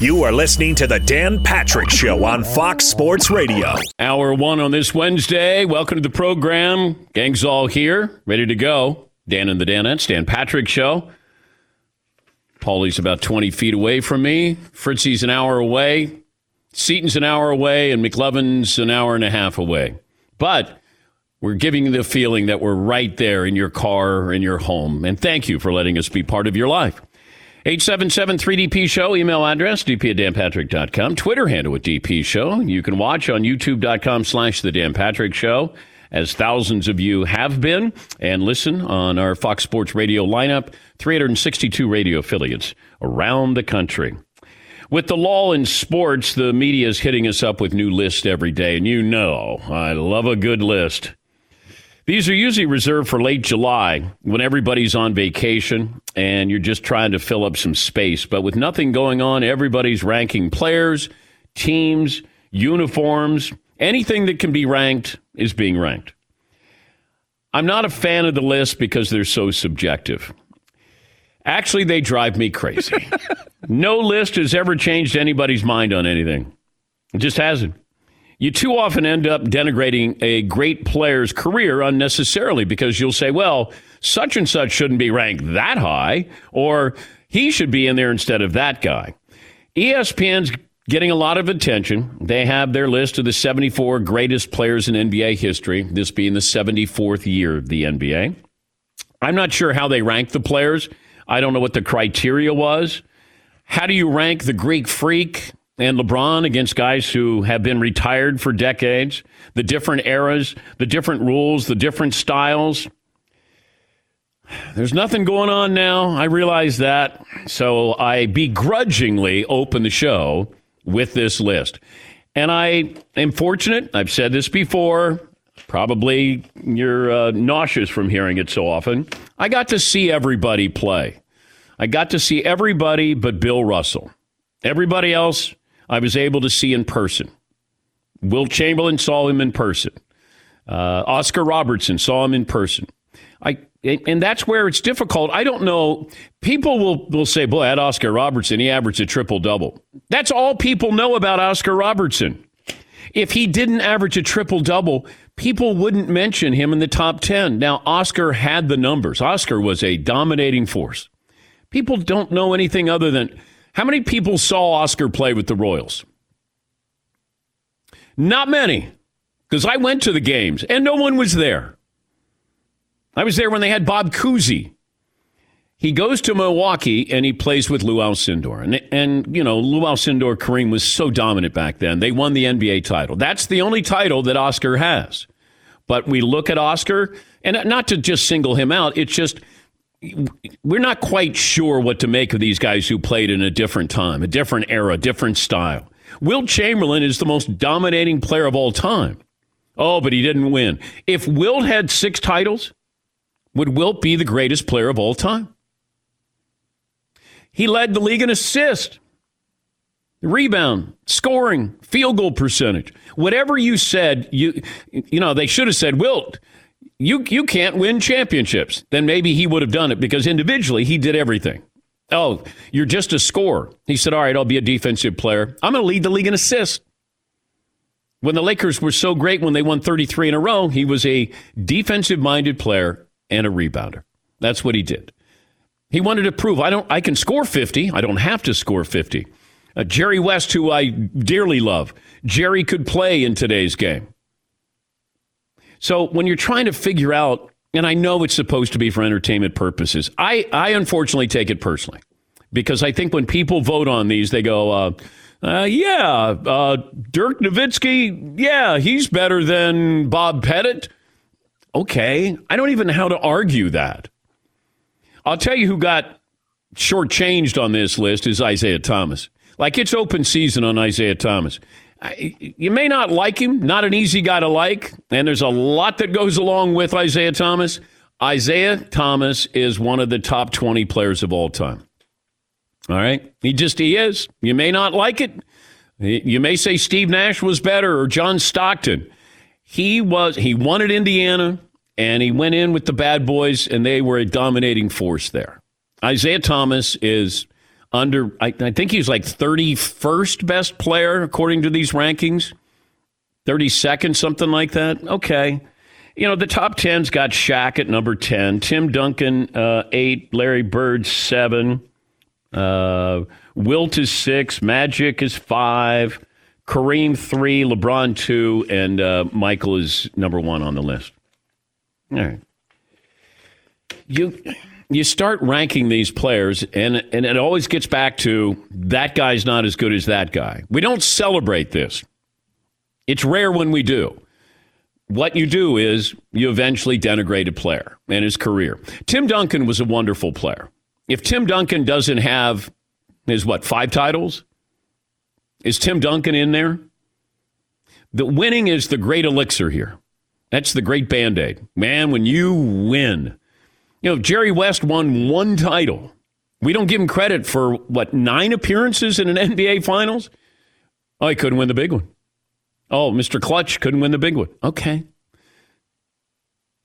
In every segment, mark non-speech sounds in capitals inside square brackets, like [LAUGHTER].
You are listening to the Dan Patrick Show on Fox Sports Radio. Hour one on this Wednesday. Welcome to the program. Gang's all here, ready to go. Dan and the Danettes, Dan Patrick Show. Paulie's about 20 feet away from me. Fritzy's an hour away. Seton's an hour away. And McLovin's an hour and a half away. But we're giving you the feeling that we're right there in your car or in your home. And thank you for letting us be part of your life. 877 3DP Show, email address, dp at danpatrick.com, Twitter handle at DP Show. You can watch on youtube.com slash The Dan Patrick Show, as thousands of you have been, and listen on our Fox Sports Radio lineup, 362 radio affiliates around the country. With the law in sports, the media is hitting us up with new lists every day, and you know I love a good list. These are usually reserved for late July when everybody's on vacation and you're just trying to fill up some space. But with nothing going on, everybody's ranking players, teams, uniforms, anything that can be ranked is being ranked. I'm not a fan of the list because they're so subjective. Actually, they drive me crazy. [LAUGHS] no list has ever changed anybody's mind on anything. It just hasn't. You too often end up denigrating a great player's career unnecessarily because you'll say, well, such and such shouldn't be ranked that high, or he should be in there instead of that guy. ESPN's getting a lot of attention. They have their list of the 74 greatest players in NBA history, this being the 74th year of the NBA. I'm not sure how they rank the players. I don't know what the criteria was. How do you rank the Greek freak? And LeBron against guys who have been retired for decades, the different eras, the different rules, the different styles. There's nothing going on now. I realize that. So I begrudgingly open the show with this list. And I am fortunate. I've said this before. Probably you're uh, nauseous from hearing it so often. I got to see everybody play. I got to see everybody but Bill Russell. Everybody else, I was able to see in person. Wilt Chamberlain saw him in person. Uh, Oscar Robertson saw him in person. I and that's where it's difficult. I don't know. People will will say, "Boy, at Oscar Robertson, he averaged a triple double." That's all people know about Oscar Robertson. If he didn't average a triple double, people wouldn't mention him in the top 10. Now, Oscar had the numbers. Oscar was a dominating force. People don't know anything other than how many people saw Oscar play with the Royals? Not many, because I went to the games and no one was there. I was there when they had Bob Cousy. He goes to Milwaukee and he plays with Lou Alcindor. And, and, you know, Lou Alcindor Kareem was so dominant back then. They won the NBA title. That's the only title that Oscar has. But we look at Oscar, and not to just single him out, it's just we're not quite sure what to make of these guys who played in a different time, a different era, different style. Wilt Chamberlain is the most dominating player of all time. Oh, but he didn't win. If Wilt had six titles, would Wilt be the greatest player of all time? He led the league in assist, rebound, scoring, field goal percentage. Whatever you said, you you know, they should have said Wilt you you can't win championships. Then maybe he would have done it because individually he did everything. Oh, you're just a scorer. He said, "All right, I'll be a defensive player. I'm going to lead the league in assists." When the Lakers were so great when they won 33 in a row, he was a defensive-minded player and a rebounder. That's what he did. He wanted to prove I don't I can score 50. I don't have to score 50. Uh, Jerry West, who I dearly love, Jerry could play in today's game. So when you're trying to figure out, and I know it's supposed to be for entertainment purposes, I, I unfortunately take it personally because I think when people vote on these, they go, uh, uh, yeah, uh, Dirk Nowitzki, yeah, he's better than Bob Pettit. Okay, I don't even know how to argue that. I'll tell you who got shortchanged on this list is Isaiah Thomas. Like it's open season on Isaiah Thomas you may not like him, not an easy guy to like, and there's a lot that goes along with Isaiah Thomas. Isaiah Thomas is one of the top 20 players of all time. All right? He just he is. You may not like it. You may say Steve Nash was better or John Stockton. He was he at Indiana and he went in with the bad boys and they were a dominating force there. Isaiah Thomas is under, I, I think he's like 31st best player according to these rankings, 32nd, something like that. Okay. You know, the top 10's got Shaq at number 10, Tim Duncan, uh, 8, Larry Bird, 7, uh, Wilt is 6, Magic is 5, Kareem, 3, LeBron, 2, and uh, Michael is number 1 on the list. All right. You you start ranking these players, and and it always gets back to that guy's not as good as that guy. We don't celebrate this. It's rare when we do. What you do is you eventually denigrate a player and his career. Tim Duncan was a wonderful player. If Tim Duncan doesn't have his what five titles, is Tim Duncan in there? The winning is the great elixir here. That's the great band aid. Man, when you win, you know, Jerry West won one title. We don't give him credit for what, nine appearances in an [LAUGHS] NBA Finals? Oh, he couldn't win the big one. Oh, Mr. Clutch couldn't win the big one. Okay.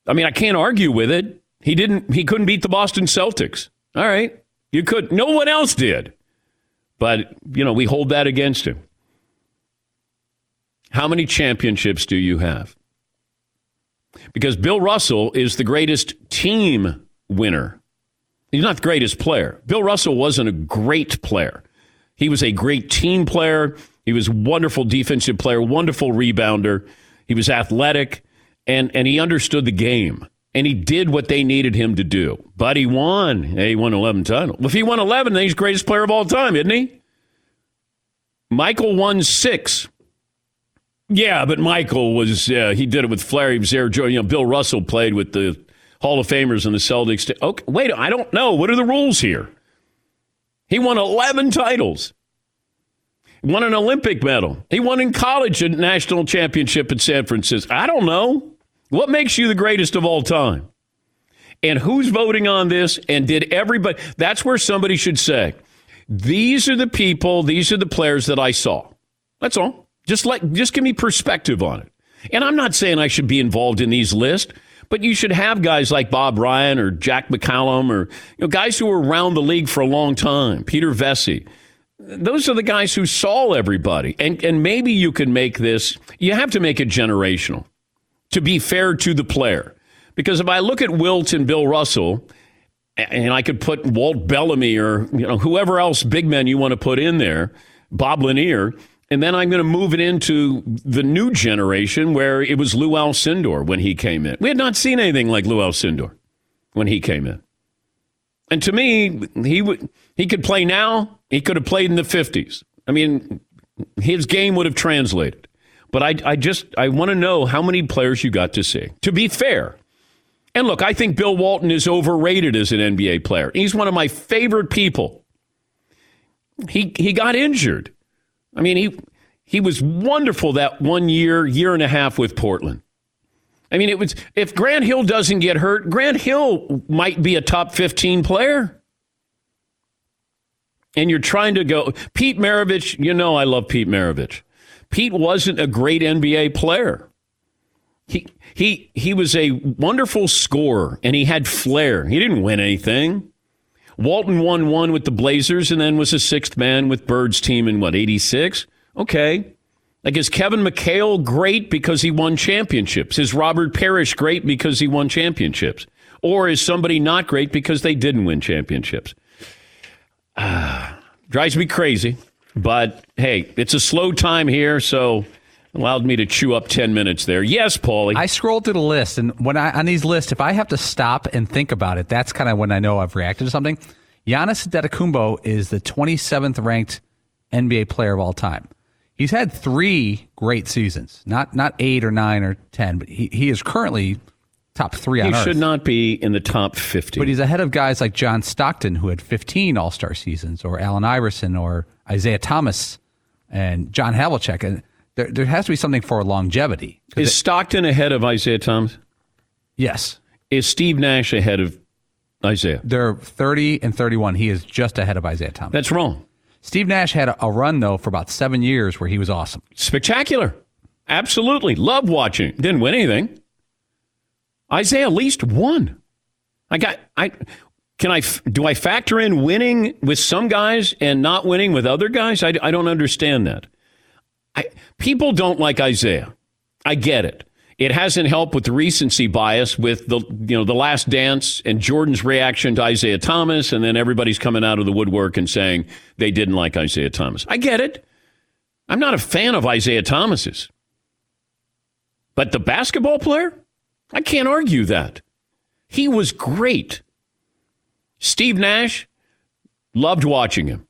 I mean, I can't argue with it. He didn't he couldn't beat the Boston Celtics. All right. You could no one else did. But, you know, we hold that against him. How many championships do you have? because Bill Russell is the greatest team winner. He's not the greatest player. Bill Russell wasn't a great player. He was a great team player. He was a wonderful defensive player, wonderful rebounder. He was athletic and, and he understood the game. And he did what they needed him to do. But he won. He won 11 titles. If he won 11, then he's the greatest player of all time, isn't he? Michael won six. Yeah, but Michael was, uh, he did it with Flair. He was there. You know, Bill Russell played with the Hall of Famers and the Celtics. Okay, wait, I don't know. What are the rules here? He won 11 titles. He won an Olympic medal. He won in college a national championship in San Francisco. I don't know. What makes you the greatest of all time? And who's voting on this? And did everybody? That's where somebody should say, these are the people, these are the players that I saw. That's all. Just let just give me perspective on it. And I'm not saying I should be involved in these lists, but you should have guys like Bob Ryan or Jack McCallum or you know, guys who were around the league for a long time, Peter Vecsey. Those are the guys who saw everybody. And and maybe you can make this you have to make it generational to be fair to the player. Because if I look at Wilt and Bill Russell, and I could put Walt Bellamy or you know whoever else big men you want to put in there, Bob Lanier, and then I'm going to move it into the new generation where it was Lou Alcindor when he came in. We had not seen anything like Lou Alcindor when he came in. And to me, he he could play now. He could have played in the 50s. I mean, his game would have translated. But I, I just I want to know how many players you got to see. To be fair, and look, I think Bill Walton is overrated as an NBA player. He's one of my favorite people. He he got injured. I mean, he he was wonderful that one year, year and a half with Portland. I mean, it was if Grant Hill doesn't get hurt, Grant Hill might be a top 15 player. And you're trying to go Pete Maravich, you know I love Pete Maravich. Pete wasn't a great NBA player. He he he was a wonderful scorer and he had flair. He didn't win anything. Walton won one with the Blazers and then was a sixth man with Bird's team in what, 86? Okay. Like, is Kevin McHale great because he won championships? Is Robert Parish great because he won championships? Or is somebody not great because they didn't win championships? Ah, drives me crazy. But hey, it's a slow time here, so allowed me to chew up 10 minutes there. Yes, Paulie. I scrolled through the list, and when I on these lists, if I have to stop and think about it, that's kind of when I know I've reacted to something. Giannis Antetokounmpo is the 27th ranked NBA player of all time. He's had three great seasons, not not eight or nine or ten, but he, he is currently top three on he earth. should not be in the top 50. But he's ahead of guys like John Stockton, who had 15 All Star seasons, or Allen Iverson, or Isaiah Thomas, and John Havlicek. And there, there has to be something for longevity. Is Stockton ahead of Isaiah Thomas? Yes. Is Steve Nash ahead of Isaiah? They're 30 and 31. He is just ahead of Isaiah Thomas. That's wrong. Steve Nash had a, a run, though, for about seven years where he was awesome. Spectacular. Absolutely. Love watching. Didn't win anything. Isaiah at least won. I got I can I do I factor in winning with some guys and not winning with other guys? I, I don't understand that. I, people don't like Isaiah. I get it. It hasn't helped with the recency bias with the you know the last dance and Jordan's reaction to Isaiah Thomas, and then everybody's coming out of the woodwork and saying they didn't like Isaiah Thomas. I get it. I'm not a fan of Isaiah Thomas's. But the basketball player, I can't argue that. He was great. Steve Nash, loved watching him.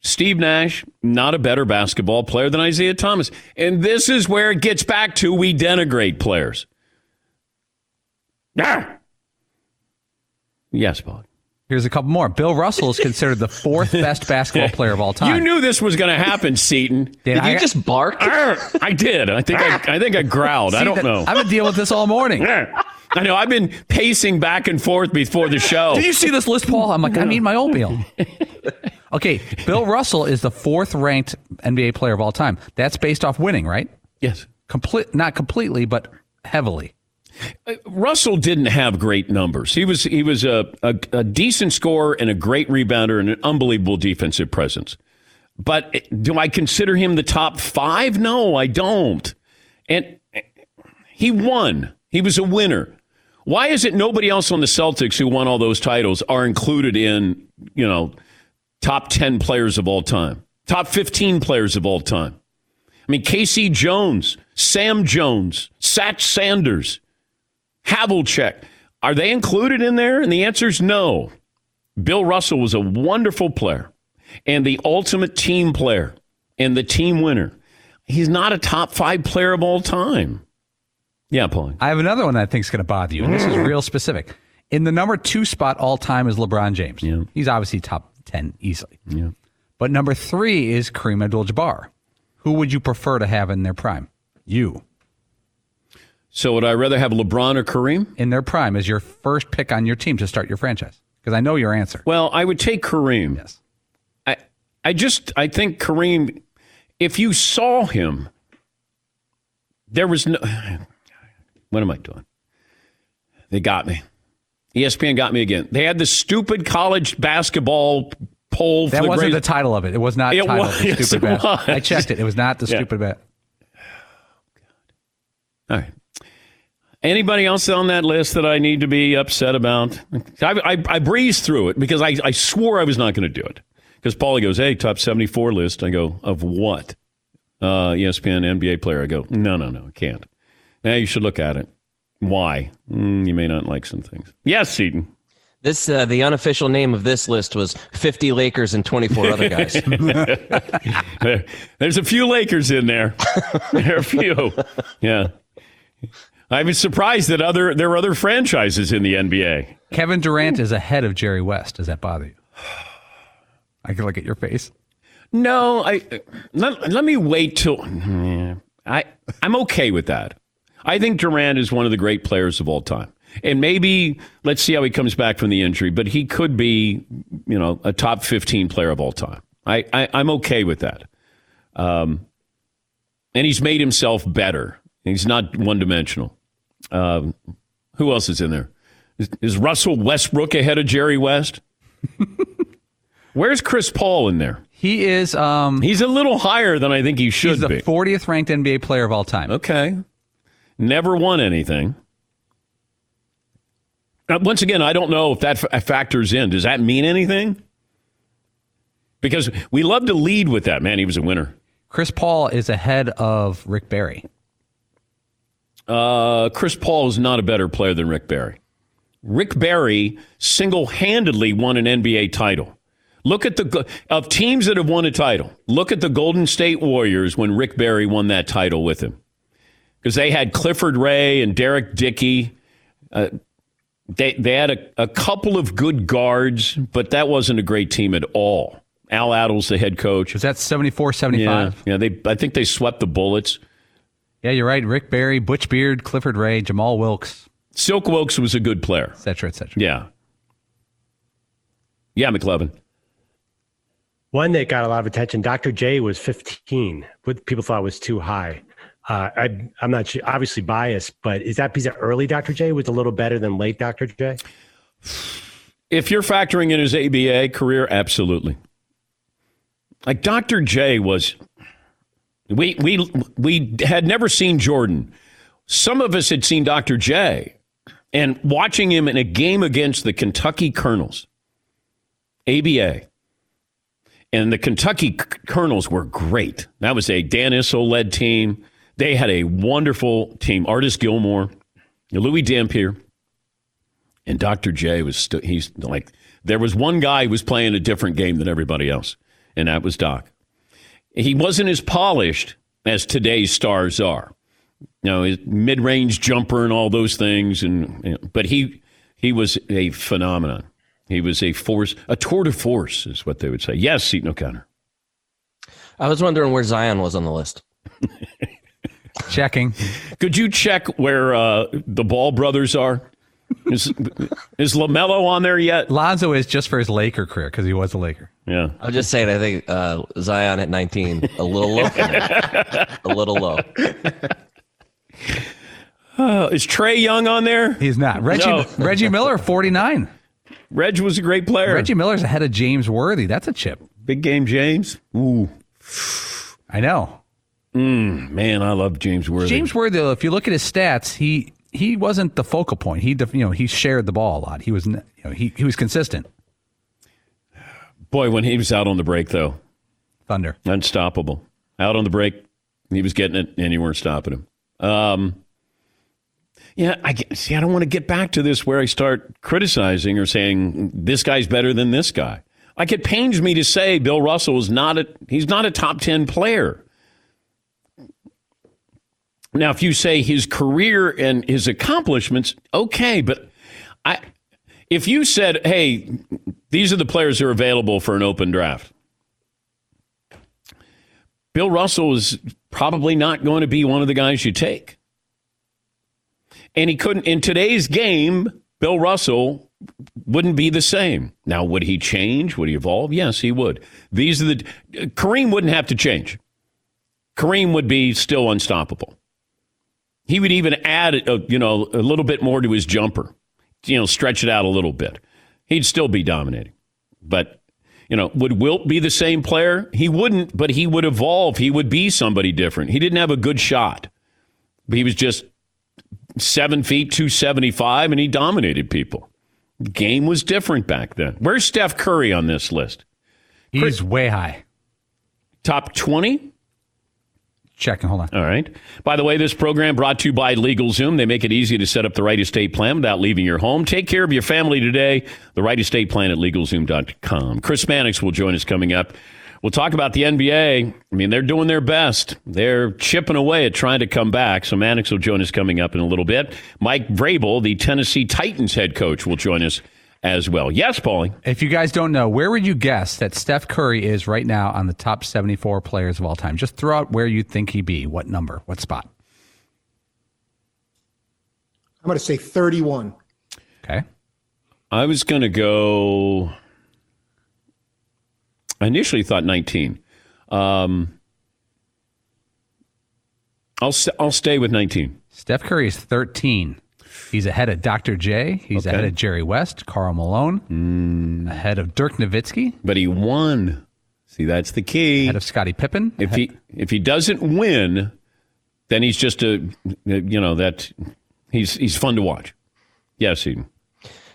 Steve Nash, not a better basketball player than Isaiah Thomas. And this is where it gets back to we denigrate players. Ah! Yes, Bob. Here's a couple more. Bill Russell is considered the fourth best basketball player of all [LAUGHS] time. You knew this was going to happen, Seton. Did, did you just bark? [LAUGHS] I did. I think I, I think I growled. See, I don't know. I've been dealing with this all morning. I know. I've been pacing back and forth before the show. Did you see this list, Paul? I'm like, I need my oatmeal. [LAUGHS] okay, Bill [LAUGHS] Russell is the fourth ranked NBA player of all time. That's based off winning, right? Yes. Complete, not completely, but heavily. Uh, Russell didn't have great numbers. He was he was a, a, a, decent scorer and a great rebounder and an unbelievable defensive presence. But eh, do I consider him the top five? No, I don't. And eh, he won. He was a winner. Why is it nobody else on the Celtics who won all those titles are included in you know top ten players of all time, top fifteen players of all time? I mean, K.C. Jones, Sam Jones, Satch Sanders. Havlicek. Are they included in there? And the answer is no. Bill Russell was a wonderful player and the ultimate team player and the team winner. He's not a top five player of all time. Yeah, Paul. I have another one that I think is going to bother you, and this is real specific. In the number two spot all time is LeBron James. Yeah. He's obviously top 10 easily. Yeah. But number three is Kareem Abdul Jabbar. Who would you prefer to have in their prime? You. So would I rather have LeBron or Kareem in their prime as your first pick on your team to start your franchise? Because I know your answer. Well, I would take Kareem. Yes. I I just I think Kareem. If you saw him, there was no. [SIGHS] What am I doing? They got me. ESPN got me again. They had the stupid college basketball poll. That wasn't the title of it. It was not it titled was, the yes, stupid bet. I checked it. It was not the yeah. stupid bet. All right. Anybody else on that list that I need to be upset about? I, I, I breezed through it because I, I swore I was not going to do it. Because Paulie goes, hey, top 74 list. I go, of what? Uh, ESPN NBA player. I go, no, no, no, I can't. Now you should look at it. Why? Mm, you may not like some things. Yes, Seton. This uh, the unofficial name of this list was 50 Lakers and 24 other guys. there, [LAUGHS] [LAUGHS] there's a few Lakers in there. [LAUGHS] there are a few. Yeah. I was surprised that other there are other franchises in the NBA. Kevin Durant is ahead of Jerry West. Does that bother you? I can look at your face. No, I let, let me wait till I I'm okay with that. I think Durant is one of the great players of all time. And maybe let's see how he comes back from the injury, but he could be, you know, a top 15 player of all time. I, I am okay with that. Um, and he's made himself better. He's not one dimensional. Um, who else is in there? Is, is Russell Westbrook ahead of Jerry West? [LAUGHS] Where's Chris Paul in there? He is. Um, he's a little higher than I think he should be. he's the be. 40th ranked NBA player of all time. Okay. Never won anything. Now, once again, I don't know if that f- factors in. Does that mean anything? Because we love to lead with that. Man, he was a winner. Chris Paul is ahead of Rick Barry. Uh, Chris Paul is not a better player than Rick Barry. Rick Barry single handedly won an NBA title. Look at the of teams that have won a title. Look at the Golden State Warriors when Rick Barry won that title with him, because they had Clifford Ray and Derrick Dickey. Uh, they they had a, a couple of good guards, but that wasn't a great team at all. Al Attles, the head coach. Was that 74 75? Yeah, yeah they, I think they swept the Bullets. Yeah, you're right. Rick Barry, Butch Beard, Clifford Ray, Jamaal Wilkes. Silk Wilkes was a good player. Et cetera, et cetera. Yeah. Yeah, McLovin. One that got a lot of attention, Dr. J was 15. What people thought was too high. Uh, I, am not sure, obviously biased, but is that because of early Dr. J was a little better than late Dr. J? If you're factoring in his ABA career, absolutely. Like Dr. J was, we we we had never seen Jordan. Some of us had seen Dr. J, and watching him in a game against the Kentucky Colonels, ABA, and the Kentucky Colonels were great. That was a Dan Issel led team. They had a wonderful team. Artis Gilmore, Louie Dampier, and Dr. J was still, he's like, there was one guy who was playing a different game than everybody else, and that was Doc. He wasn't as polished as today's stars are. You know, his mid range jumper and all those things, and but he he was a phenomenon. He was a force, a tour de force, is what they would say. Yes, Seton O'Connor. I was wondering where Zion was on the list. [LAUGHS] Checking. Could you check where uh, the Ball brothers are? Is, is LaMelo on there yet? Lonzo is just for his Laker career because he was a Laker. Yeah. I'm just saying, I think uh, Zion at 19, a little low. a little low. Uh, is Trae Young on there? He's not. Reggie No. Reggie Miller, 49. Reg was a great player. Reggie Miller's ahead of James Worthy. That's a chip. Big game James. Ooh, I know. Man, I love James Worthy. James Worthy, though, if you look at his stats, he he wasn't the focal point. He you know he shared the ball a lot. He was you know he he was consistent. Boy, when he was out on the break, though, Thunder. unstoppable. Out on the break, he was getting it, and you weren't stopping him. Um, yeah, I see. I don't want to get back to this where I start criticizing or saying this guy's better than this guy. Like it pains me to say Bill Russell is not a he's not a top ten player. Now, if you say his career and his accomplishments, okay, but I if you said, "Hey, these are the players that are available for an open draft," Bill Russell is probably not going to be one of the guys you take. And he couldn't, in today's game, Bill Russell wouldn't be the same. Now, would he change? Would he evolve? Yes, he would. These are the, Kareem wouldn't have to change. Kareem would be still unstoppable. He would even add, a, you know, a little bit more to his jumper, you know, stretch it out a little bit. He'd still be dominating. But you know, would Wilt be the same player? He wouldn't, but he would evolve. He would be somebody different. He didn't have a good shot, he was just seven feet, 275, and he dominated people. The game was different back then. Where's Steph Curry on this list? He's way high. Top 20? Checking. Hold on. All right. By the way, this program brought to you by LegalZoom. They make it easy to set up the right estate plan without leaving your home. Take care of your family today. The right estate plan at LegalZoom.com. Chris Mannix will join us coming up. We'll talk about the NBA. I mean, they're doing their best. They're chipping away at trying to come back. So Mannix will join us coming up in a little bit. Mike Vrabel, the Tennessee Titans head coach, will join us as well. Yes, Pauling. If you guys don't know, where would you guess that Steph Curry is right now on the top 74 players of all time? Just throw out where you think he'd be. What number? What spot? I'm going to say 31. Okay. I was going to go. I initially thought 19. Um, I'll I'll stay with 19. Steph Curry is 13. He's ahead of Dr. J. He's Okay. ahead of Jerry West, Karl Malone, mm. ahead of Dirk Nowitzki, But he won. See, that's the key. ahead of Scottie Pippen. If he if he doesn't win, then he's just a you know that he's he's fun to watch. Yes, Eden.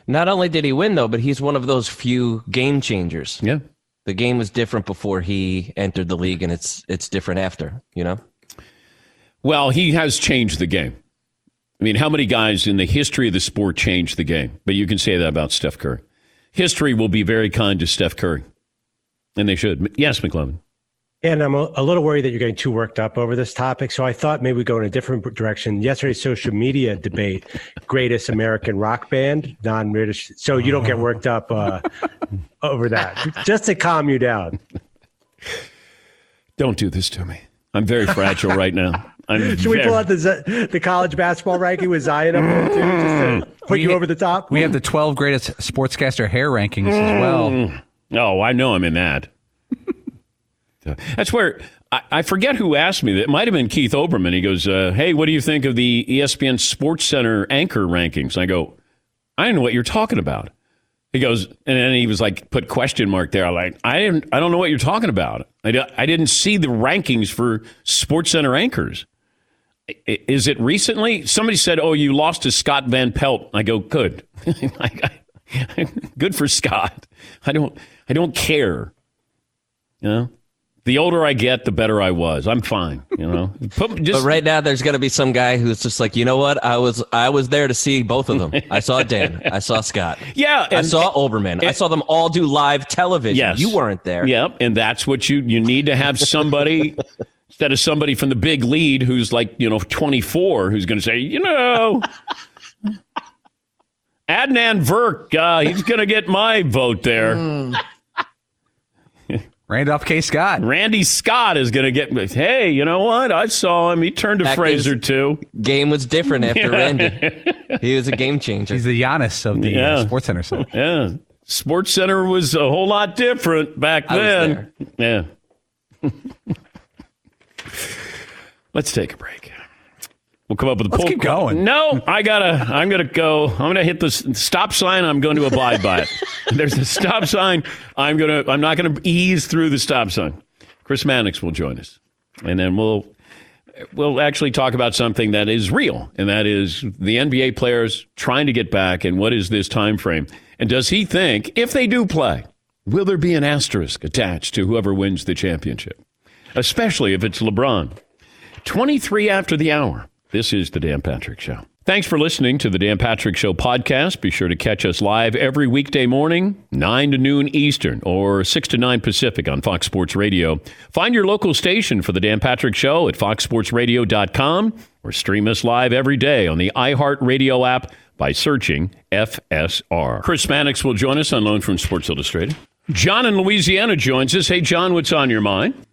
Not only did he win, though, but he's one of those few game changers. Yeah. The game was different before he entered the league, and it's it's different after. You know, Well, he has changed the game. I mean, how many guys in the history of the sport changed the game? But you can say that about Steph Curry. History will be very kind to Steph Curry, and they should. Yes, McLovin. And I'm a, little worried that you're getting too worked up over this topic. So I thought maybe we go in a different direction. Yesterday's social media debate, [LAUGHS] greatest American rock band, non-British. So you don't get worked up uh, [LAUGHS] over that. Just to calm you down. Don't do this to me. I'm very fragile right now. [LAUGHS] I'm [LAUGHS] Should we pull out the the college basketball ranking with Zion up there too, just to put you over the top? We have the 12 greatest sportscaster hair rankings as well. Oh, I know I'm in that. [LAUGHS] That's where I, I forget who asked me that. It might have been Keith Olbermann. He goes, uh, "Hey, what do you think of the ESPN Sports Center anchor rankings?" I go, "I don't know what you're talking about." He goes, and then he was like, put question mark there. I'm like, I didn't, I don't know what you're talking about. I, I didn't see the rankings for Sports Center anchors. Is it recently? Somebody said, "Oh, you lost to Scott Van Pelt." I go, "Good, [LAUGHS] [LAUGHS] good for Scott." I don't, I don't care. You know, the older I get, the better I was. I'm fine. You know, [LAUGHS] Put, just But right now, there's going to be some guy who's just like, you know what? I was I was there to see both of them. I saw Dan. I saw Scott. Yeah, I saw Olbermann. I saw them all do live television. Yes. You weren't there. Yep, and that's what you you need to have somebody instead of somebody from the big lead who's like you know 24 who's going to say you know [LAUGHS] Adnan Virk uh, he's going to get my vote there. [LAUGHS] Randolph K. Scott. Randy Scott is going to get. Hey, you know what? I saw him. He turned to That Fraser is- too. Game was different after [LAUGHS] Randy. He was a game changer. He's the Giannis of the Yeah. uh, Sports Center set. Yeah, Sports Center was a whole lot different back I was then. Yeah. Let's take a break. We'll come up with a Let's poll keep going. No, I gotta. I'm gonna go. I'm gonna hit the stop sign. I'm going to abide by it. [LAUGHS] There's a stop sign. I'm gonna. I'm not gonna ease through the stop sign. Chris Mannix will join us, and then we'll we'll actually talk about something that is real, and that is the NBA players trying to get back, and what is this time frame? And does he think if they do play, will there be an asterisk attached to whoever wins the championship, especially if it's LeBron? 23 after the hour. This is the Dan Patrick Show. Thanks for listening to the Dan Patrick Show podcast. Be sure to catch us live every weekday morning, 9 to noon Eastern or 6 to 9 Pacific on Fox Sports Radio. Find your local station for the Dan Patrick Show at foxsportsradio.com or stream us live every day on the iHeartRadio app by searching FSR. Chris Mannix will join us on loan from Sports Illustrated. John in Louisiana joins us. Hey, John, what's on your mind?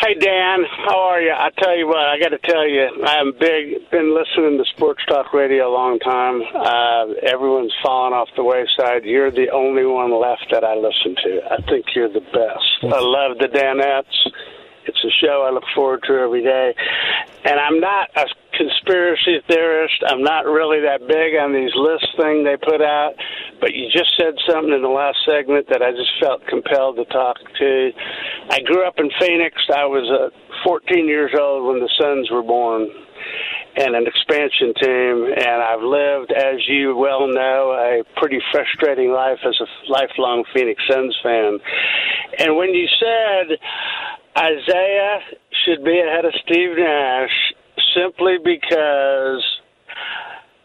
Hey Dan, how are you? I tell you what, I got to tell you, I'm big. Been listening to sports talk radio a long time. Uh, everyone's fallen off the wayside. You're the only one left that I listen to. I think you're the best. I love the Danettes. It's a show I look forward to every day. And I'm not a conspiracy theorist. I'm not really that big on these lists thing they put out. But you just said something in the last segment that I just felt compelled to talk to. I grew up in Phoenix. I was uh, 14 years old when the Suns were born and an expansion team. And I've lived, as you well know, a pretty frustrating life as a lifelong Phoenix Suns fan. And when you said Isaiah should be ahead of Steve Nash simply because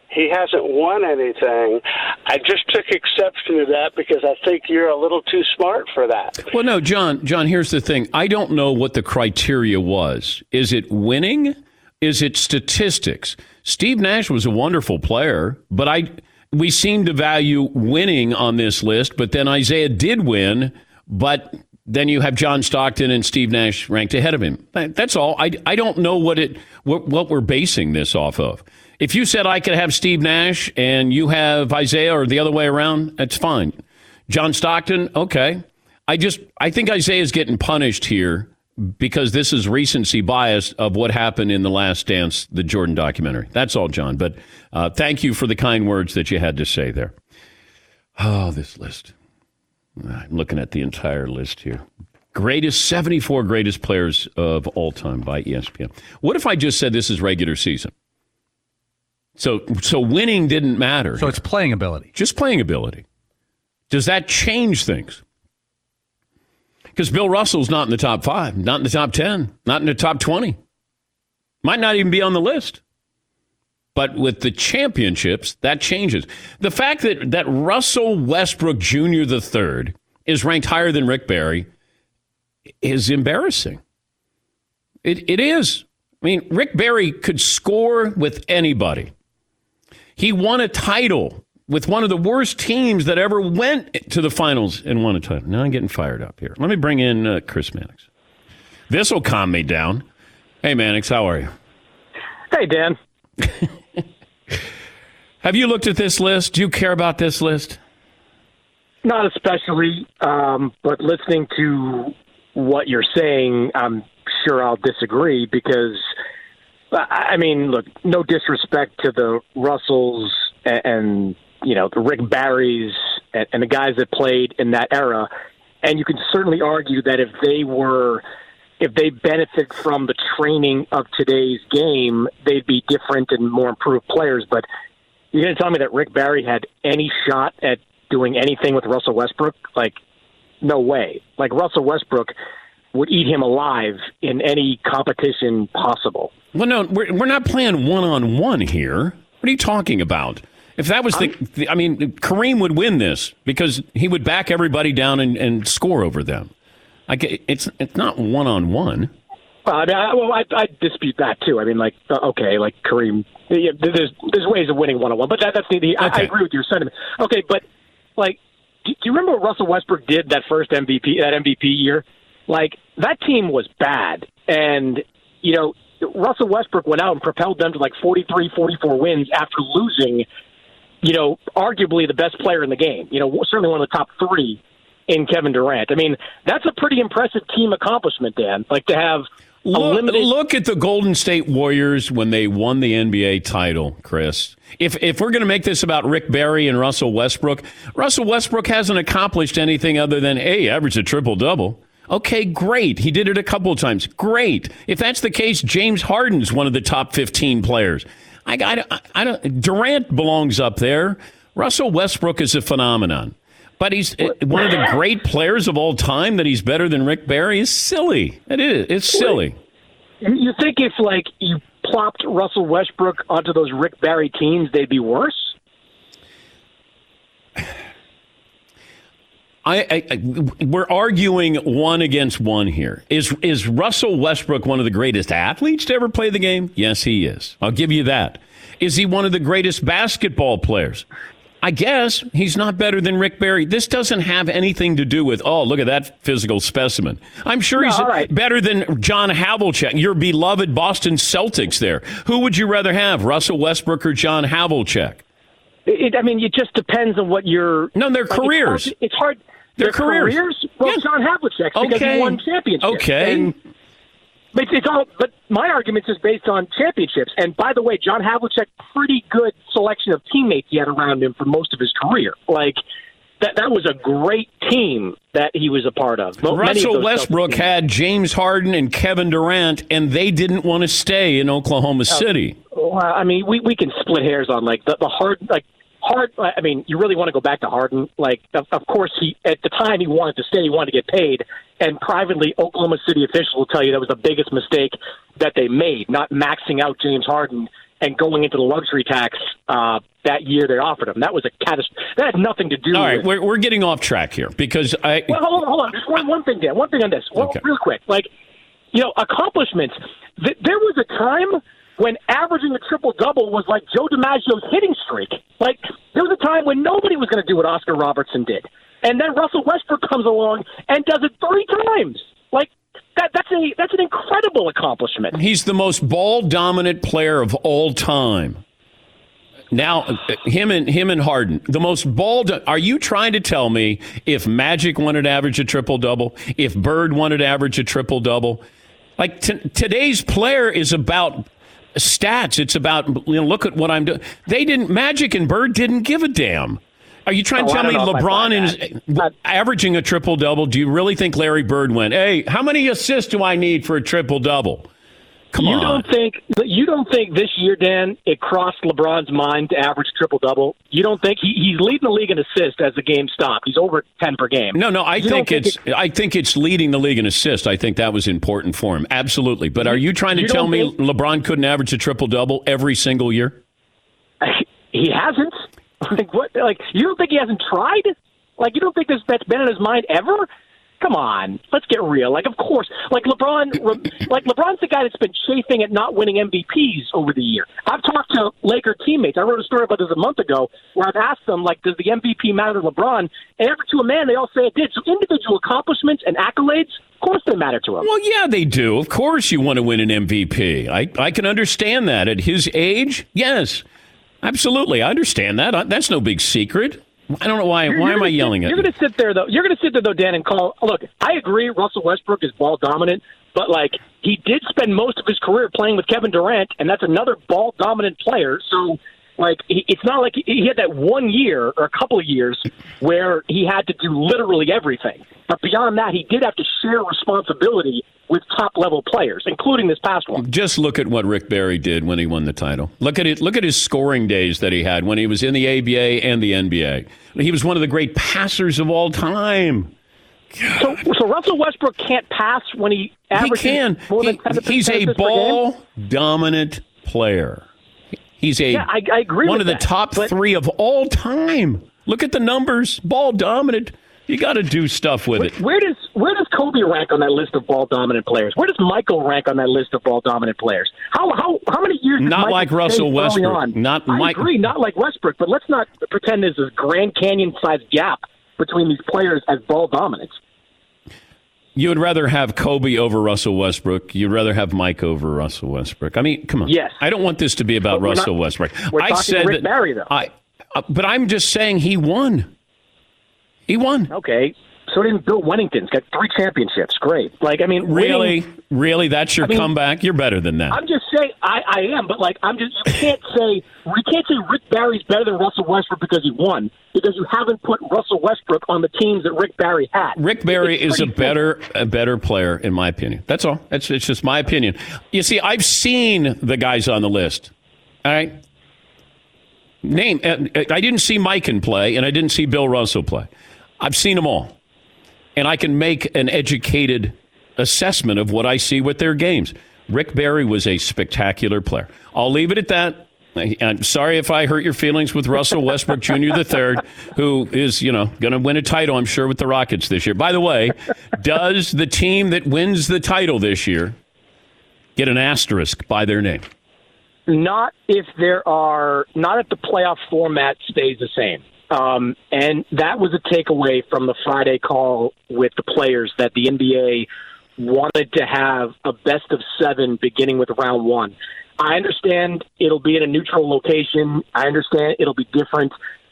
he hasn't won anything. I just took exception to that because I think you're a little too smart for that. Well, no, John. John, here's the thing. I don't know what the criteria was. Is it winning? Is it statistics? Steve Nash was a wonderful player, but I we seem to value winning on this list. But then Isaiah did win, but then you have John Stockton and Steve Nash ranked ahead of him. That's all. I, I don't know what it what, what we're basing this off of. If you said I could have Steve Nash and you have Isaiah or the other way around, that's fine. John Stockton, okay. I just I think Isaiah's getting punished here because this is recency bias of what happened in the Last Dance, the Jordan documentary. That's all, John. But uh, thank you for the kind words that you had to say there. Oh, this list. I'm looking at the entire list here. Greatest 74 greatest players of all time by ESPN. What if I just said this is regular season? So so winning didn't matter. So it's playing ability. just playing ability. Does that change things? Because Bill Russell's not in the top five, not in the top 10, not in the top 20. Might not even be on the list. But with the championships, that changes. The fact that, that Russell Westbrook Jr. III is ranked higher than Rick Barry is embarrassing. It, it is. I mean, Rick Barry could score with anybody. He won a title with one of the worst teams that ever went to the finals and won a title. Now I'm getting fired up here. Let me bring in uh, Chris Mannix. This will calm me down. Hey, Mannix, how are you? Hey, Dan. [LAUGHS] Have you looked at this list? Do you care about this list? Not especially, um, but listening to what you're saying, I'm sure I'll disagree because, I mean, look, no disrespect to the Russells and, and you know, the Rick Barrys and, and the guys that played in that era. And you can certainly argue that if they were, if they benefit from the training of today's game, they'd be different and more improved players. But you're going to tell me that Rick Barry had any shot at doing anything with Russell Westbrook? Like, no way. Like Russell Westbrook would eat him alive in any competition possible. Well, no, we're, we're not playing one on one here. What are you talking about? If that was the, the, I mean, Kareem would win this because he would back everybody down and, and score over them. Like it's it's not one on one. Well, I mean, I, well, I, I dispute that too. I mean, like, uh, okay, like Kareem, yeah, there's there's ways of winning one on one, but that, that's the. the I, I agree with your sentiment. Okay, but like, do, do you remember what Russell Westbrook did that first MVP that MVP year? Like, that team was bad, and you know, Russell Westbrook went out and propelled them to like 43, 44 wins after losing you know, arguably the best player in the game. You know, certainly one of the top three in Kevin Durant. I mean, that's a pretty impressive team accomplishment, Dan. Like to have look, limited- look at the Golden State Warriors when they won the NBA title, Chris. If if we're going to make this about Rick Barry and Russell Westbrook, Russell Westbrook hasn't accomplished anything other than a average a triple double. Okay, great. He did it a couple of times. Great. If that's the case, James Harden's one of the top 15 players. I, I, I don't. Durant belongs up there. Russell Westbrook is a phenomenon, but he's uh, one of the great players of all time. That he's better than Rick Barry is silly. It is. It's silly. You think if like you plopped Russell Westbrook onto those Rick Barry teams, they'd be worse? [SIGHS] I, I, I, we're arguing one against one here. Is is Russell Westbrook one of the greatest athletes to ever play the game? Yes, he is. I'll give you that. Is he one of the greatest basketball players? I guess he's not better than Rick Barry. This doesn't have anything to do with, oh, look at that physical specimen. I'm sure No, he's right. better than John Havlicek, your beloved Boston Celtics there. Who would you rather have, Russell Westbrook or John Havlicek? It, I mean, it just depends on what your No, their like, it's careers. hard It's hard. Their careers. Well, Yeah. John Havlicek because Okay. he won championships. Okay. And, but it's all. But my argument is based on championships. And by the way, John Havlicek, pretty good selection of teammates he had around him for most of his career. Like that. That was a great team that he was a part of. Of Russell those Westbrook teams. had James Harden and Kevin Durant, and they didn't want to stay in Oklahoma oh, City. Well, I mean, we we can split hairs on like the, the hard like hard. I mean, you really want to go back to Harden? Like, of, of course, he at the time he wanted to stay, he wanted to get paid, and privately, Oklahoma City officials will tell you that was the biggest mistake that they made, not maxing out James Harden and going into the luxury tax uh, that year they offered him. That was a catastrophe. That had nothing to do. All right, with we're, we're getting off track here because I. well, hold on, hold on. Just one, one thing, Dan. One thing on this, well, Okay. real quick. Like, you know, accomplishments. Th- there was a time when averaging a triple double was like Joe DiMaggio's hitting streak. Like, there was a time when nobody was going to do what Oscar Robertson did, and then Russell Westbrook comes along and does it three times. Like. That, that's a that's an incredible accomplishment. He's the most ball dominant player of all time. Now, uh, him and him and Harden, the most ball. Are you trying to tell me if Magic wanted to average a triple double, if Bird wanted to average a triple double, like t- today's player is about stats. It's about you know, look at what I'm doing. They didn't. Magic and Bird didn't give a damn. Are you trying to Oh, I tell me don't know if I buy LeBron is averaging a triple double? Do you really think Larry Bird went? Hey, how many assists do I need for a triple double? Come you on. don't think you don't think this year, Dan, it crossed LeBron's mind to average triple double? You don't think he, he's leading the league in assists as the game stopped? He's over ten per game. No, no, I You think don't think it's I think it's leading the league in assists. I think that was important for him. Absolutely. But are you trying to You tell me LeBron couldn't average a triple double every single year? [LAUGHS] He hasn't. [LAUGHS] Like what? Like you don't think he hasn't tried? Like you don't think this that's been in his mind ever? Come on, let's get real. Like of course, like LeBron, like LeBron's the guy that's been chafing at not winning MVPs over the year. I've talked to Laker teammates. I wrote a story about this a month ago where I've asked them like, does the MVP matter to LeBron? And every to a man, they all say it did. So individual accomplishments and accolades, of course, they matter to him. Well, yeah, they do. Of course, you want to win an MVP. I I can understand that at his age. Yes, absolutely, I understand that. That's no big secret. I don't know why. You're- why you're am I gonna yelling at You're going to sit there though. You're going to sit there though, Dan, and call. Look, I agree. Russell Westbrook is ball dominant, but like he did spend most of his career playing with Kevin Durant, and that's another ball dominant player. So Like it's not like he, he had that one year or a couple of years where he had to do literally everything. But beyond that, he did have to share responsibility with top level players, including this past one. Just look at what Rick Barry did when he won the title. Look at it. Look at his scoring days that he had when he was in the ABA and the NBA. He was one of the great passers of all time. So, so Russell Westbrook can't pass when he He averages can. more than He- 10 he's a assists per game? ball dominant player. He's a Yeah, I- I agree one of the that, top but- three of all time. Look at the numbers. Ball dominant. You got to do stuff with it. Where does where does Kobe rank on that list of ball dominant players? Where does Michael rank on that list of ball dominant players? How how how many years? Not like Russell Westbrook. On? Not I Mike- agree, not like Westbrook, but let's not pretend there's this Grand Canyon sized gap between these players as ball dominance. You would rather have Kobe over Russell Westbrook. You'd rather have Mike over Russell Westbrook. I mean, come on. Yes. I don't want this to be about Russell not- Westbrook. we're I talking said Rick that Barry, though. I, uh, but I'm just saying he won. He won. Okay, so didn't Bill Wennington's got three championships. Great. Like I mean, Really, winning- really, that's your I mean- comeback. You're better than that. I'm just saying I, I am, but like I'm just you can't say we can't say Rick Barry's better than Russell Westbrook because he won because you haven't put Russell Westbrook on the teams that Rick Barry had. Rick Barry is a better a better player in my opinion. That's all. That's it's just my opinion. You see, I've seen the guys on the list. All right. Name. uh, I didn't see Mike in play, and I didn't see Bill Russell play. I've seen them all, and I can make an educated assessment of what I see with their games. Rick Barry was a spectacular player. I'll leave it at that. I'm sorry if I hurt your feelings with Russell Westbrook Jr. the third, who is you know going to win a title, I'm sure, with the Rockets this year. By the way, does the team that wins the title this year get an asterisk by their name? Not if there are not if the playoff format stays the same. Um, and that was a takeaway from the Friday call with the players that the NBA wanted to have a best of seven beginning with round one. I understand it'll be in a neutral location. I understand it'll be different.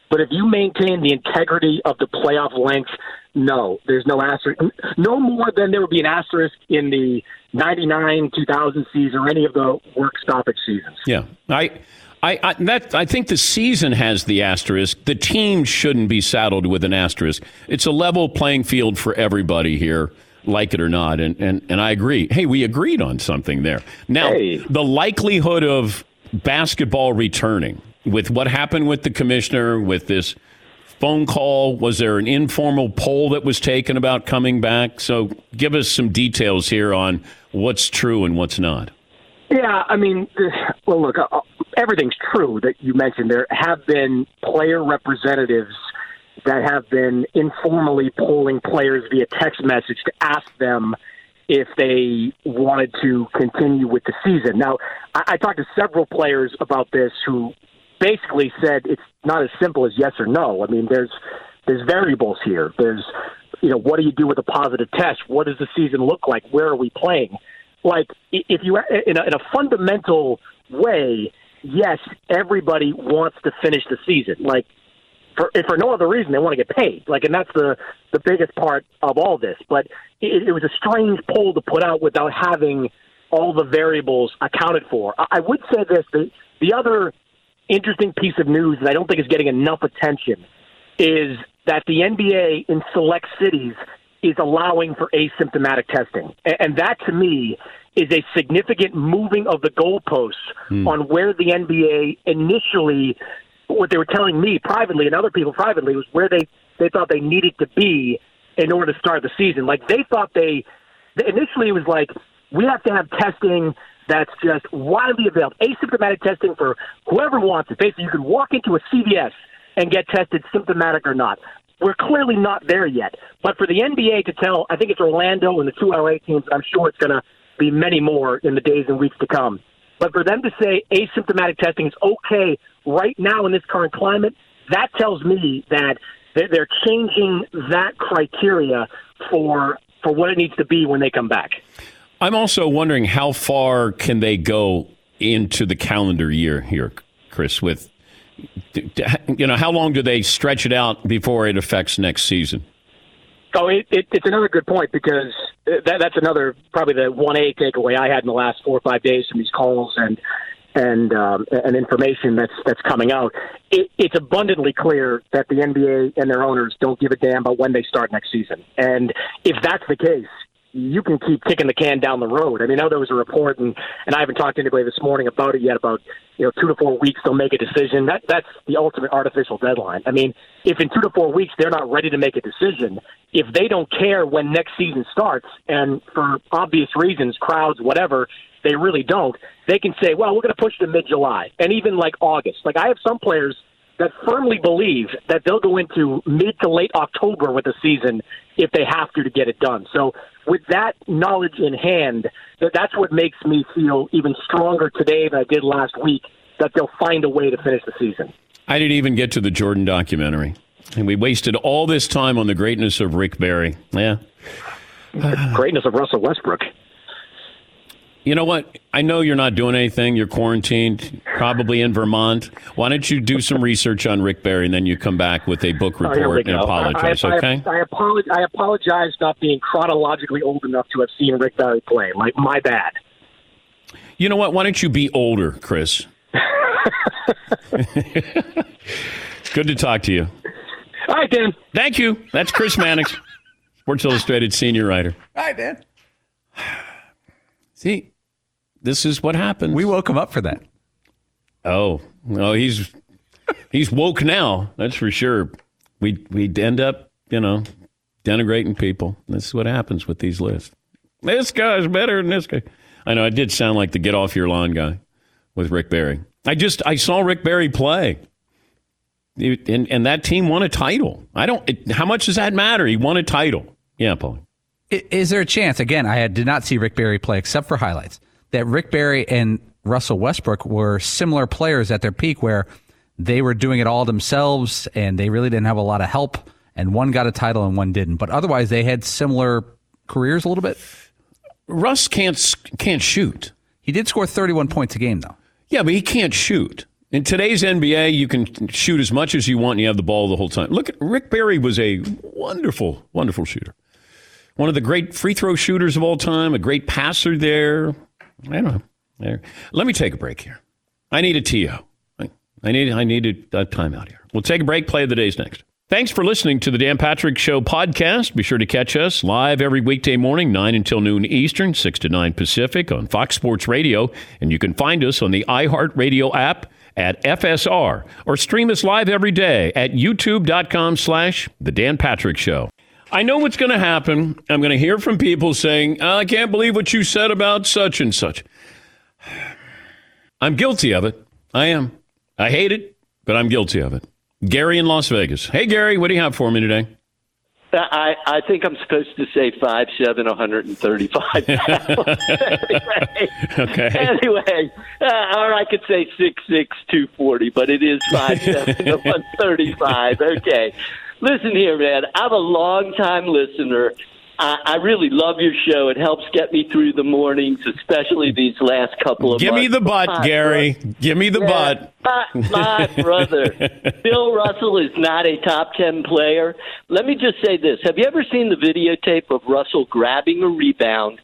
But if you maintain the integrity of the playoff length, no, there's no asterisk. No more than there would be an asterisk in the 99 2000 season or any of the work stoppage seasons. Yeah, I, I, I, that I think the season has the asterisk. The team shouldn't be saddled with an asterisk. It's a level playing field for everybody here, like it or not. And and, and I agree. Hey, we agreed on something there. Now, Hey. the likelihood of basketball returning with what happened with the commissioner with this phone call was there an informal poll that was taken about coming back so give us some details here on what's true and what's not Yeah, I mean, [SIGHS] well, look, uh, everything's true that you mentioned. There have been player representatives that have been informally polling players via text message to ask them if they wanted to continue with the season. Now, I, I talked to several players about this who basically said it's not as simple as yes or no. I mean, there's there's variables here. There's you know, what do you do with a positive test? What does the season look like? Where are we playing? Like, if you in a, in a fundamental way, yes, everybody wants to finish the season. Like, for if for no other reason, they want to get paid. Like, and that's the the biggest part of all this. But it, it was a strange poll to put out without having all the variables accounted for. I, I would say this: the the other interesting piece of news that I don't think is getting enough attention is that the NBA in select cities is allowing for asymptomatic testing. And that to me is a significant moving of the goalposts hmm. on where the NBA initially what they were telling me privately and other people privately was where they they thought they needed to be in order to start the season. Like they thought they initially it was like we have to have testing that's just widely available, asymptomatic testing for whoever wants it. Basically, you can walk into a CVS and get tested symptomatic or not. We're clearly not there yet. But for the NBA to tell, I think it's Orlando and the two LA teams, I'm sure it's going to be many more in the days and weeks to come. But for them to say asymptomatic testing is okay right now in this current climate, that tells me that they're changing that criteria for for what it needs to be when they come back. I'm also wondering how far can they go into the calendar year here, Chris? With you know, how long do they stretch it out before it affects next season? Oh, it, it, it's another good point because that, that's another probably the one A takeaway I had in the last four or five days from these calls, and and um, and information that's that's coming out, it, it's abundantly clear that the NBA and their owners don't give a damn about when they start next season. And if that's the case, you can keep kicking the can down the road. I mean, I know there was a report, and, and I haven't talked to anybody this morning about it yet. About you know, two to four weeks they'll make a decision. That that's the ultimate artificial deadline. I mean, if in two to four weeks they're not ready to make a decision, if they don't care when next season starts, and for obvious reasons, crowds, whatever, they really don't. They can say, well, we're going to push to mid July, and even like August. Like I have some players that firmly believe that they'll go into mid to late October with the season if they have to to get it done. So with that knowledge in hand, that that's what makes me feel even stronger today than I did last week that they'll find a way to finish the season. I didn't even get to the Jordan documentary. And we wasted all this time on the greatness of Rick Barry. Yeah. greatness of Russell Westbrook. You know what? I know you're not doing anything. You're quarantined, probably in Vermont. Why don't you do some research on Rick Barry and then you come back with a book oh, report oh, and apologize, I, okay? I, I, apologize, I apologize not being chronologically old enough to have seen Rick Barry play. My, my bad. You know what? Why don't you be older, Chris? [LAUGHS] Good to talk to you. All right, Dan. Thank you. That's Chris Mannix, Sports Illustrated senior writer. Hi, Dan. See, this is what happens. We woke him up for that. Oh, no, he's he's woke now. That's for sure. We we'd end up, you know, denigrating people. This is what happens with these lists. This guy's better than this guy. I know. I did sound like the get off your lawn guy with Rick Barry. I just I saw Rick Barry play, and and that team won a title. I don't. It, how much does that matter? He won a title. Yeah, Paul. Is there a chance? Again, I did not see Rick Barry play except for highlights that Rick Barry and Russell Westbrook were similar players at their peak where they were doing it all themselves and they really didn't have a lot of help and one got a title and one didn't. But otherwise they had similar careers a little bit. Russ can't can't shoot. He did score 31 points a game though. Yeah, but he can't shoot. In today's NBA, you can shoot as much as you want and you have the ball the whole time. Look, Rick Barry was a wonderful, wonderful shooter. One of the great free throw shooters of all time, a great passer there. I don't know. There. Let me take a break here. I need a TO. I need I need a, a timeout here. We'll take a break. Play of the days next. Thanks for listening to the Dan Patrick Show podcast. Be sure to catch us live every weekday morning, 9 until noon Eastern, 6 to 9 Pacific on Fox Sports Radio. And you can find us on the iHeartRadio app at FSR or stream us live every day at youtube.com slash The Dan Patrick Show. I know what's going to happen. I'm going to hear from people saying, oh, I can't believe what you said about such and such. I'm guilty of it. I am. I hate it, but I'm guilty of it. Gary in Las Vegas. Hey, Gary, what do you have for me today? I, I think I'm supposed to say five seven, 135 pounds. [LAUGHS] anyway, okay. Anyway, uh, or I could say six six, two forty, but it is five seven, 135. Okay. Listen here, man. I'm a long time listener. I, I really love your show. It helps get me through the mornings, especially these last couple of Give months. me the butt, my Gary. Brother. Give me the yeah, butt. My, my [LAUGHS] brother. Bill Russell is not a top 10 player. Let me just say this. Have you ever seen the videotape of Russell grabbing a rebound,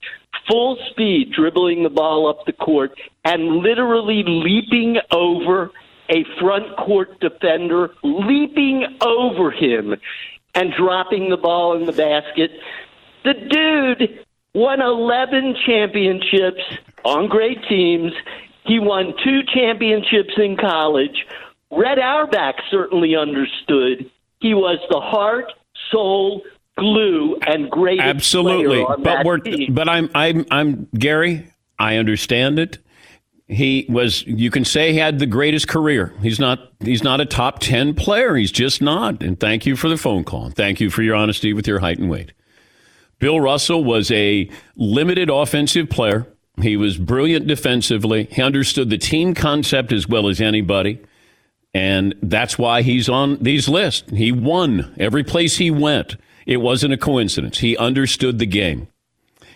full speed, dribbling the ball up the court, and literally leaping over a front court defender leaping over him and dropping the ball in the basket. The dude won 11 championships on great teams. He won two championships in college. Red Auerbach certainly understood he was the heart, soul, glue, and greatest Absolutely, but we're team. but I'm I'm I'm Gary. I understand it he was you can say he had the greatest career. He's not he's not a top 10 player. He's just not. And thank you for the phone call. Thank you for your honesty with your height and weight. Bill russell was a limited offensive player. He was brilliant defensively. He understood the team concept as well as anybody. And that's why he's on these lists. He won every place he went. It wasn't a coincidence. He understood the game.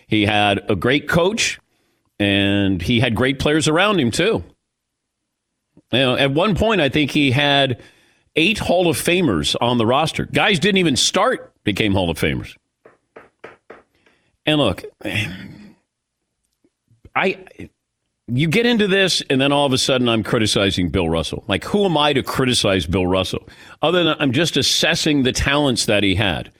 He had a great coach and he had great players around him too. You know, at one point, I think he had eight Hall of Famers on the roster. Guys didn't even start, became Hall of Famers. And look, I you get into this, and then all of a sudden I'm criticizing Bill Russell. Like, who am I to criticize Bill Russell? Other than I'm just assessing the talents that he had.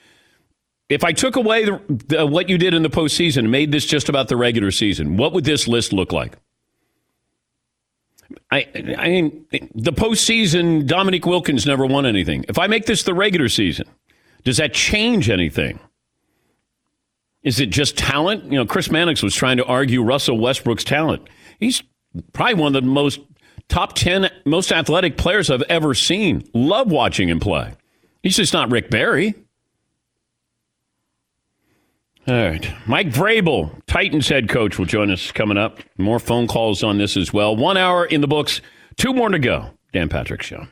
If I took away the, the, what you did in the postseason and made this just about the regular season, what would this list look like? I, I mean, the postseason, Dominique Wilkins never won anything. If I make this the regular season, does that change anything? Is it just talent? You know, Chris Mannix was trying to argue Russell Westbrook's talent. He's probably one of the most top 10 most athletic players I've ever seen. Love watching him play. He's just not Rick Barry. All right. Mike Vrabel, Titans head coach, will join us coming up. More phone calls on this as well. One hour in the books, two more to go. Dan Patrick Show.